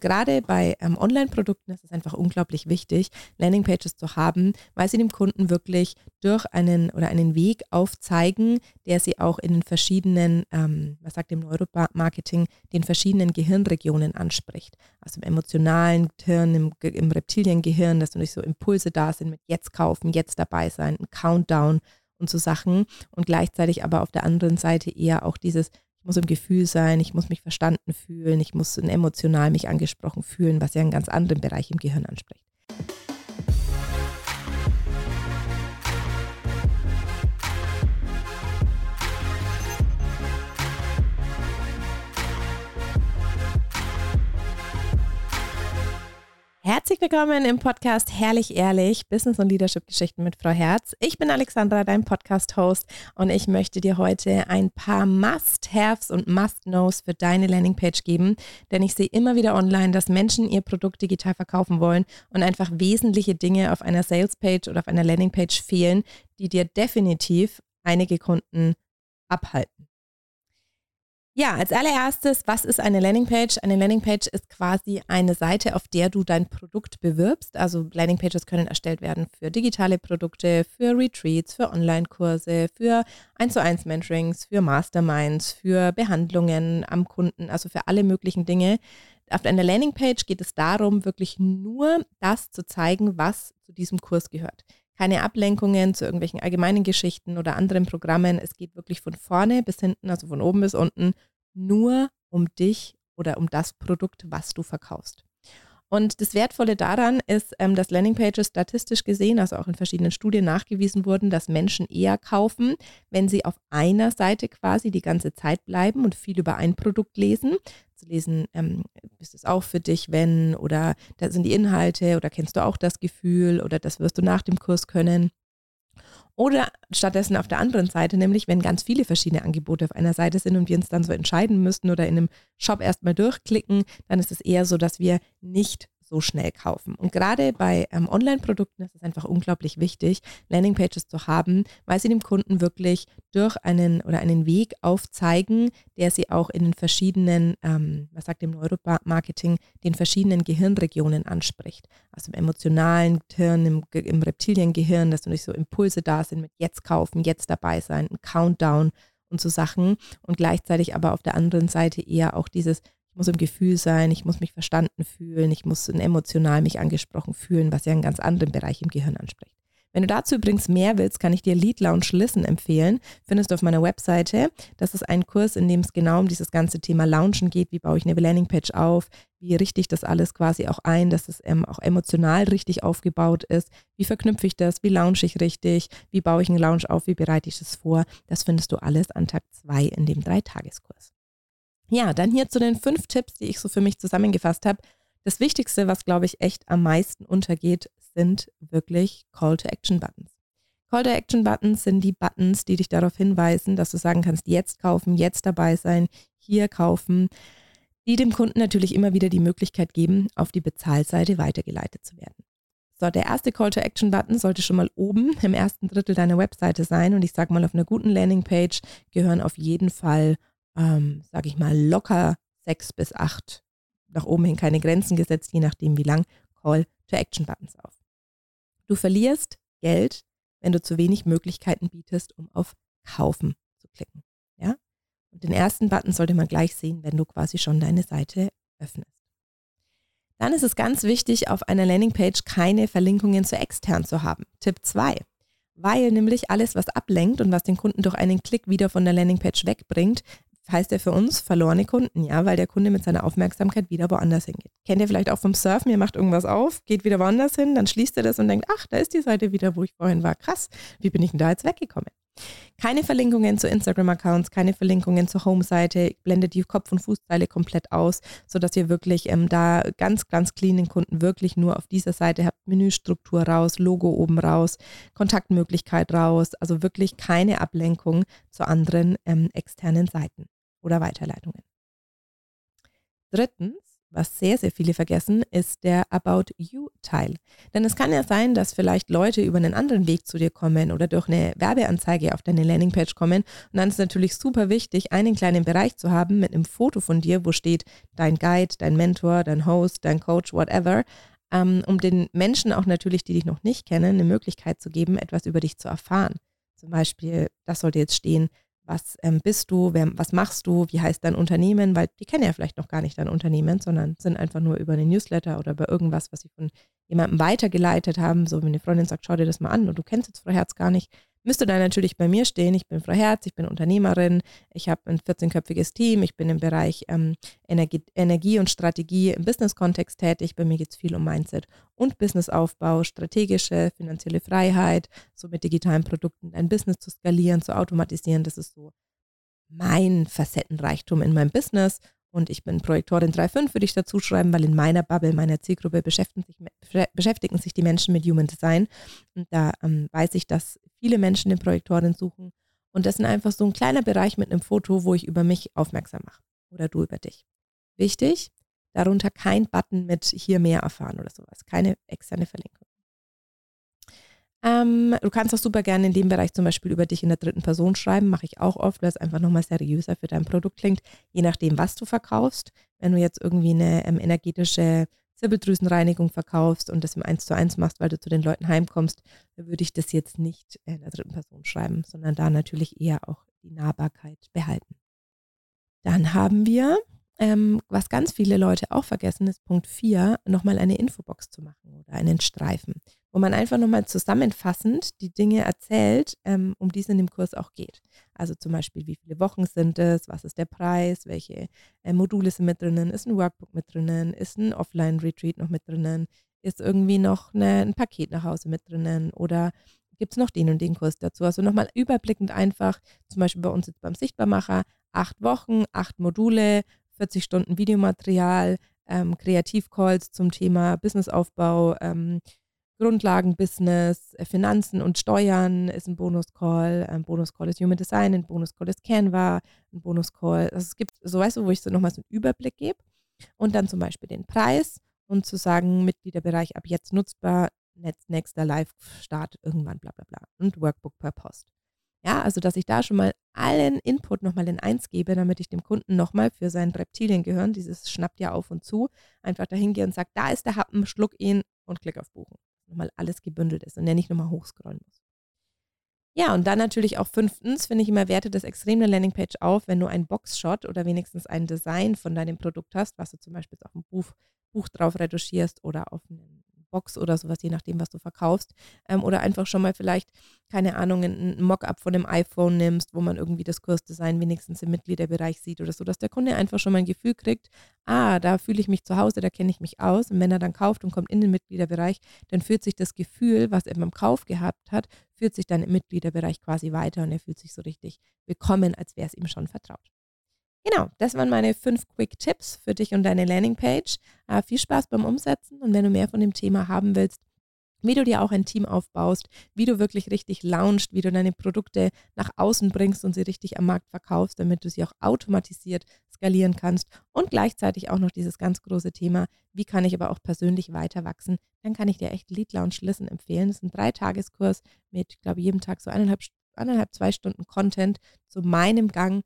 Gerade bei ähm, Online-Produkten ist es einfach unglaublich wichtig, Landingpages zu haben, weil sie dem Kunden wirklich durch einen oder einen Weg aufzeigen, der sie auch in den verschiedenen, ähm, was sagt im Neuromarketing, den verschiedenen Gehirnregionen anspricht. Also im emotionalen Gehirn, im, im Reptiliengehirn, dass natürlich so Impulse da sind mit jetzt kaufen, jetzt dabei sein, ein Countdown und so Sachen und gleichzeitig aber auf der anderen Seite eher auch dieses ich muss im Gefühl sein, ich muss mich verstanden fühlen, ich muss emotional mich angesprochen fühlen, was ja einen ganz anderen Bereich im Gehirn anspricht. Herzlich willkommen im Podcast Herrlich Ehrlich, Business und Leadership Geschichten mit Frau Herz. Ich bin Alexandra, dein Podcast-Host und ich möchte dir heute ein paar Must-Haves und Must-Knows für deine Landingpage geben, denn ich sehe immer wieder online, dass Menschen ihr Produkt digital verkaufen wollen und einfach wesentliche Dinge auf einer Sales-Page oder auf einer Landingpage fehlen, die dir definitiv einige Kunden abhalten. Ja, als allererstes, was ist eine Landingpage? Eine Landingpage ist quasi eine Seite, auf der du dein Produkt bewirbst. Also Landingpages können erstellt werden für digitale Produkte, für Retreats, für Online-Kurse, für 1 zu 1 Mentorings, für Masterminds, für Behandlungen am Kunden, also für alle möglichen Dinge. Auf einer Landingpage geht es darum, wirklich nur das zu zeigen, was zu diesem Kurs gehört keine Ablenkungen zu irgendwelchen allgemeinen Geschichten oder anderen Programmen. Es geht wirklich von vorne bis hinten, also von oben bis unten, nur um dich oder um das Produkt, was du verkaufst. Und das Wertvolle daran ist, ähm, dass Landingpages statistisch gesehen, also auch in verschiedenen Studien nachgewiesen wurden, dass Menschen eher kaufen, wenn sie auf einer Seite quasi die ganze Zeit bleiben und viel über ein Produkt lesen. Zu lesen, ähm, ist es auch für dich, wenn, oder da sind die Inhalte, oder kennst du auch das Gefühl, oder das wirst du nach dem Kurs können. Oder stattdessen auf der anderen Seite, nämlich wenn ganz viele verschiedene Angebote auf einer Seite sind und wir uns dann so entscheiden müssten oder in einem Shop erstmal durchklicken, dann ist es eher so, dass wir nicht so schnell kaufen. Und gerade bei ähm, Online-Produkten ist es einfach unglaublich wichtig, Landingpages zu haben, weil sie dem Kunden wirklich durch einen oder einen Weg aufzeigen, der sie auch in den verschiedenen, ähm, was sagt im Neuromarketing, den verschiedenen Gehirnregionen anspricht. Also im emotionalen Gehirn, im, im Reptiliengehirn, dass natürlich so Impulse da sind mit jetzt kaufen, jetzt dabei sein, ein Countdown und so Sachen und gleichzeitig aber auf der anderen Seite eher auch dieses ich muss im Gefühl sein, ich muss mich verstanden fühlen, ich muss emotional mich angesprochen fühlen, was ja einen ganz anderen Bereich im Gehirn anspricht. Wenn du dazu übrigens mehr willst, kann ich dir Lead Launch Listen empfehlen. Findest du auf meiner Webseite. Das ist ein Kurs, in dem es genau um dieses ganze Thema Launchen geht. Wie baue ich eine Landingpage auf? Wie richte ich das alles quasi auch ein, dass es ähm, auch emotional richtig aufgebaut ist? Wie verknüpfe ich das? Wie launche ich richtig? Wie baue ich einen Launch auf? Wie bereite ich es vor? Das findest du alles an Tag 2 in dem Dreitageskurs. Ja, dann hier zu den fünf Tipps, die ich so für mich zusammengefasst habe. Das Wichtigste, was glaube ich echt am meisten untergeht, sind wirklich Call-to-Action-Buttons. Call-to-Action-Buttons sind die Buttons, die dich darauf hinweisen, dass du sagen kannst, jetzt kaufen, jetzt dabei sein, hier kaufen, die dem Kunden natürlich immer wieder die Möglichkeit geben, auf die Bezahlseite weitergeleitet zu werden. So, der erste Call-to-Action-Button sollte schon mal oben im ersten Drittel deiner Webseite sein und ich sage mal, auf einer guten Landingpage gehören auf jeden Fall ähm, sage ich mal, locker sechs bis acht, nach oben hin keine Grenzen gesetzt, je nachdem wie lang, Call-to-Action-Buttons auf. Du verlierst Geld, wenn du zu wenig Möglichkeiten bietest, um auf Kaufen zu klicken. Ja? Und den ersten Button sollte man gleich sehen, wenn du quasi schon deine Seite öffnest. Dann ist es ganz wichtig, auf einer Landingpage keine Verlinkungen zu extern zu haben. Tipp 2. Weil nämlich alles, was ablenkt und was den Kunden durch einen Klick wieder von der Landingpage wegbringt, heißt er für uns verlorene Kunden, ja, weil der Kunde mit seiner Aufmerksamkeit wieder woanders hingeht. Kennt ihr vielleicht auch vom Surfen, ihr macht irgendwas auf, geht wieder woanders hin, dann schließt er das und denkt, ach, da ist die Seite wieder, wo ich vorhin war. Krass, wie bin ich denn da jetzt weggekommen? Keine Verlinkungen zu Instagram-Accounts, keine Verlinkungen zur Home-Seite, blendet die Kopf- und Fußzeile komplett aus, sodass ihr wirklich ähm, da ganz, ganz clean den Kunden wirklich nur auf dieser Seite habt. Menüstruktur raus, Logo oben raus, Kontaktmöglichkeit raus, also wirklich keine Ablenkung zu anderen ähm, externen Seiten oder Weiterleitungen. Drittens, was sehr, sehr viele vergessen, ist der About You-Teil. Denn es kann ja sein, dass vielleicht Leute über einen anderen Weg zu dir kommen oder durch eine Werbeanzeige auf deine Landingpage kommen. Und dann ist es natürlich super wichtig, einen kleinen Bereich zu haben mit einem Foto von dir, wo steht dein Guide, dein Mentor, dein Host, dein Coach, whatever, ähm, um den Menschen auch natürlich, die dich noch nicht kennen, eine Möglichkeit zu geben, etwas über dich zu erfahren. Zum Beispiel, das sollte jetzt stehen, was ähm, bist du, wer, was machst du, wie heißt dein Unternehmen, weil die kennen ja vielleicht noch gar nicht dein Unternehmen, sondern sind einfach nur über einen Newsletter oder über irgendwas, was sie von jemandem weitergeleitet haben. So, wenn eine Freundin sagt, schau dir das mal an. Und du kennst jetzt Frau Herz gar nicht, müsste dann natürlich bei mir stehen. Ich bin Frau Herz, ich bin Unternehmerin, ich habe ein 14-köpfiges Team, ich bin im Bereich ähm, Energie, Energie, und Strategie im Business-Kontext tätig. Bei mir geht es viel um Mindset und Businessaufbau, strategische, finanzielle Freiheit, so mit digitalen Produkten dein Business zu skalieren, zu automatisieren. Das ist so mein Facettenreichtum in meinem Business. Und ich bin Projektorin 3.5, würde ich dazu schreiben, weil in meiner Bubble, meiner Zielgruppe beschäftigen sich, beschäftigen sich die Menschen mit Human Design. Und da ähm, weiß ich, dass viele Menschen den Projektorin suchen. Und das ist einfach so ein kleiner Bereich mit einem Foto, wo ich über mich aufmerksam mache. Oder du über dich. Wichtig, darunter kein Button mit hier mehr erfahren oder sowas. Keine externe Verlinkung. Ähm, du kannst auch super gerne in dem Bereich zum Beispiel über dich in der dritten Person schreiben, mache ich auch oft, weil es einfach nochmal seriöser für dein Produkt klingt, je nachdem, was du verkaufst. Wenn du jetzt irgendwie eine ähm, energetische Zirbeldrüsenreinigung verkaufst und das im 1 zu 1 machst, weil du zu den Leuten heimkommst, dann würde ich das jetzt nicht in der dritten Person schreiben, sondern da natürlich eher auch die Nahbarkeit behalten. Dann haben wir ähm, was ganz viele Leute auch vergessen, ist Punkt 4, nochmal eine Infobox zu machen oder einen Streifen, wo man einfach nochmal zusammenfassend die Dinge erzählt, ähm, um die es in dem Kurs auch geht. Also zum Beispiel, wie viele Wochen sind es, was ist der Preis, welche äh, Module sind mit drinnen, ist ein Workbook mit drinnen, ist ein Offline-Retreat noch mit drinnen, ist irgendwie noch eine, ein Paket nach Hause mit drinnen oder gibt es noch den und den Kurs dazu. Also nochmal überblickend einfach, zum Beispiel bei uns jetzt beim Sichtbarmacher, acht Wochen, acht Module, 40 Stunden Videomaterial, ähm, Kreativcalls zum Thema Businessaufbau, ähm, Grundlagen-Business, äh, Finanzen und Steuern ist ein Bonus-Call. Ein Bonus-Call ist Human Design, ein Bonus-Call ist Canva, ein Bonus-Call. Also es gibt, so weißt du, wo ich so nochmal so einen Überblick gebe. Und dann zum Beispiel den Preis und zu sagen, Mitgliederbereich ab jetzt nutzbar, nächster Live-Start irgendwann, bla bla bla. Und Workbook per Post. Ja, also dass ich da schon mal allen Input nochmal in eins gebe, damit ich dem Kunden nochmal für sein Reptiliengehirn, dieses schnappt ja auf und zu, einfach dahin gehe und sage, da ist der Happen, schluck ihn und klick auf Buchen. Nochmal alles gebündelt ist und der nicht nochmal hochscrollen muss. Ja, und dann natürlich auch fünftens, finde ich immer, werte das extrem eine Landingpage auf, wenn du einen Boxshot oder wenigstens ein Design von deinem Produkt hast, was du zum Beispiel auf ein Buch, Buch drauf retuschierst oder auf einen Box oder sowas, je nachdem, was du verkaufst. Ähm, oder einfach schon mal vielleicht, keine Ahnung, ein, Mockup von dem iPhone nimmst, wo man irgendwie das Kursdesign wenigstens im Mitgliederbereich sieht oder so, dass der Kunde einfach schon mal ein Gefühl kriegt, ah, da fühle ich mich zu Hause, da kenne ich mich aus. Und wenn er dann kauft und kommt in den Mitgliederbereich, dann fühlt sich das Gefühl, was er beim Kauf gehabt hat, fühlt sich dann im Mitgliederbereich quasi weiter und er fühlt sich so richtig willkommen, als wäre es ihm schon vertraut. Genau, das waren meine fünf Quick Tipps für dich und deine Landingpage. Äh, viel Spaß beim Umsetzen und wenn du mehr von dem Thema haben willst, wie du dir auch ein Team aufbaust, wie du wirklich richtig launchst, wie du deine Produkte nach außen bringst und sie richtig am Markt verkaufst, damit du sie auch automatisiert skalieren kannst und gleichzeitig auch noch dieses ganz große Thema, wie kann ich aber auch persönlich weiter wachsen, dann kann ich dir echt Lead Launch Listen empfehlen. Das ist ein Dreitageskurs mit, glaube ich, jedem Tag so eineinhalb, eineinhalb, zwei Stunden Content zu meinem Gang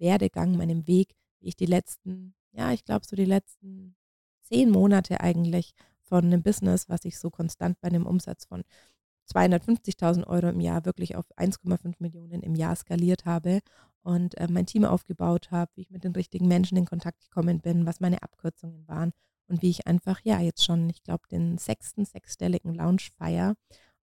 Werdegang, meinem Weg, wie ich die letzten, ja, ich glaube so die letzten zehn Monate eigentlich von einem Business, was ich so konstant bei einem Umsatz von 250.000 Euro im Jahr wirklich auf 1,5 Millionen im Jahr skaliert habe und äh, mein Team aufgebaut habe, wie ich mit den richtigen Menschen in Kontakt gekommen bin, was meine Abkürzungen waren und wie ich einfach, ja, jetzt schon, ich glaube, den sechsten, sechsstelligen Lounge feier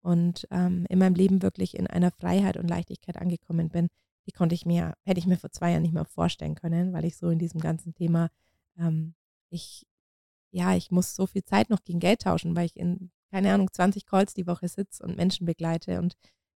und ähm, in meinem Leben wirklich in einer Freiheit und Leichtigkeit angekommen bin, die konnte ich mir, hätte ich mir vor zwei Jahren nicht mehr vorstellen können, weil ich so in diesem ganzen Thema, ähm, ich, ja, ich muss so viel Zeit noch gegen Geld tauschen, weil ich in, keine Ahnung, 20 Calls die Woche sitze und Menschen begleite. Und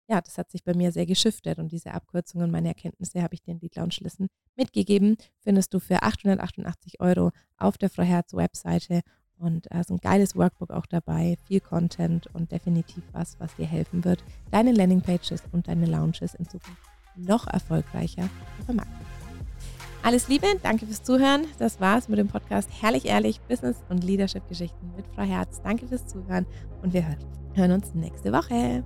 ja, das hat sich bei mir sehr geschiftet und diese Abkürzungen meine Erkenntnisse habe ich den Lead Launch Listen mitgegeben. Findest du für 888 Euro auf der Frau Herz Webseite und äh, so ein geiles Workbook auch dabei, viel Content und definitiv was, was dir helfen wird, deine Landingpages und deine Launches in Zukunft noch erfolgreicher zu vermarkten. Alles Liebe, danke fürs Zuhören. Das war's mit dem Podcast Herrlich Ehrlich, Business und Leadership Geschichten mit Frau Herz. Danke fürs Zuhören und wir hören uns nächste Woche.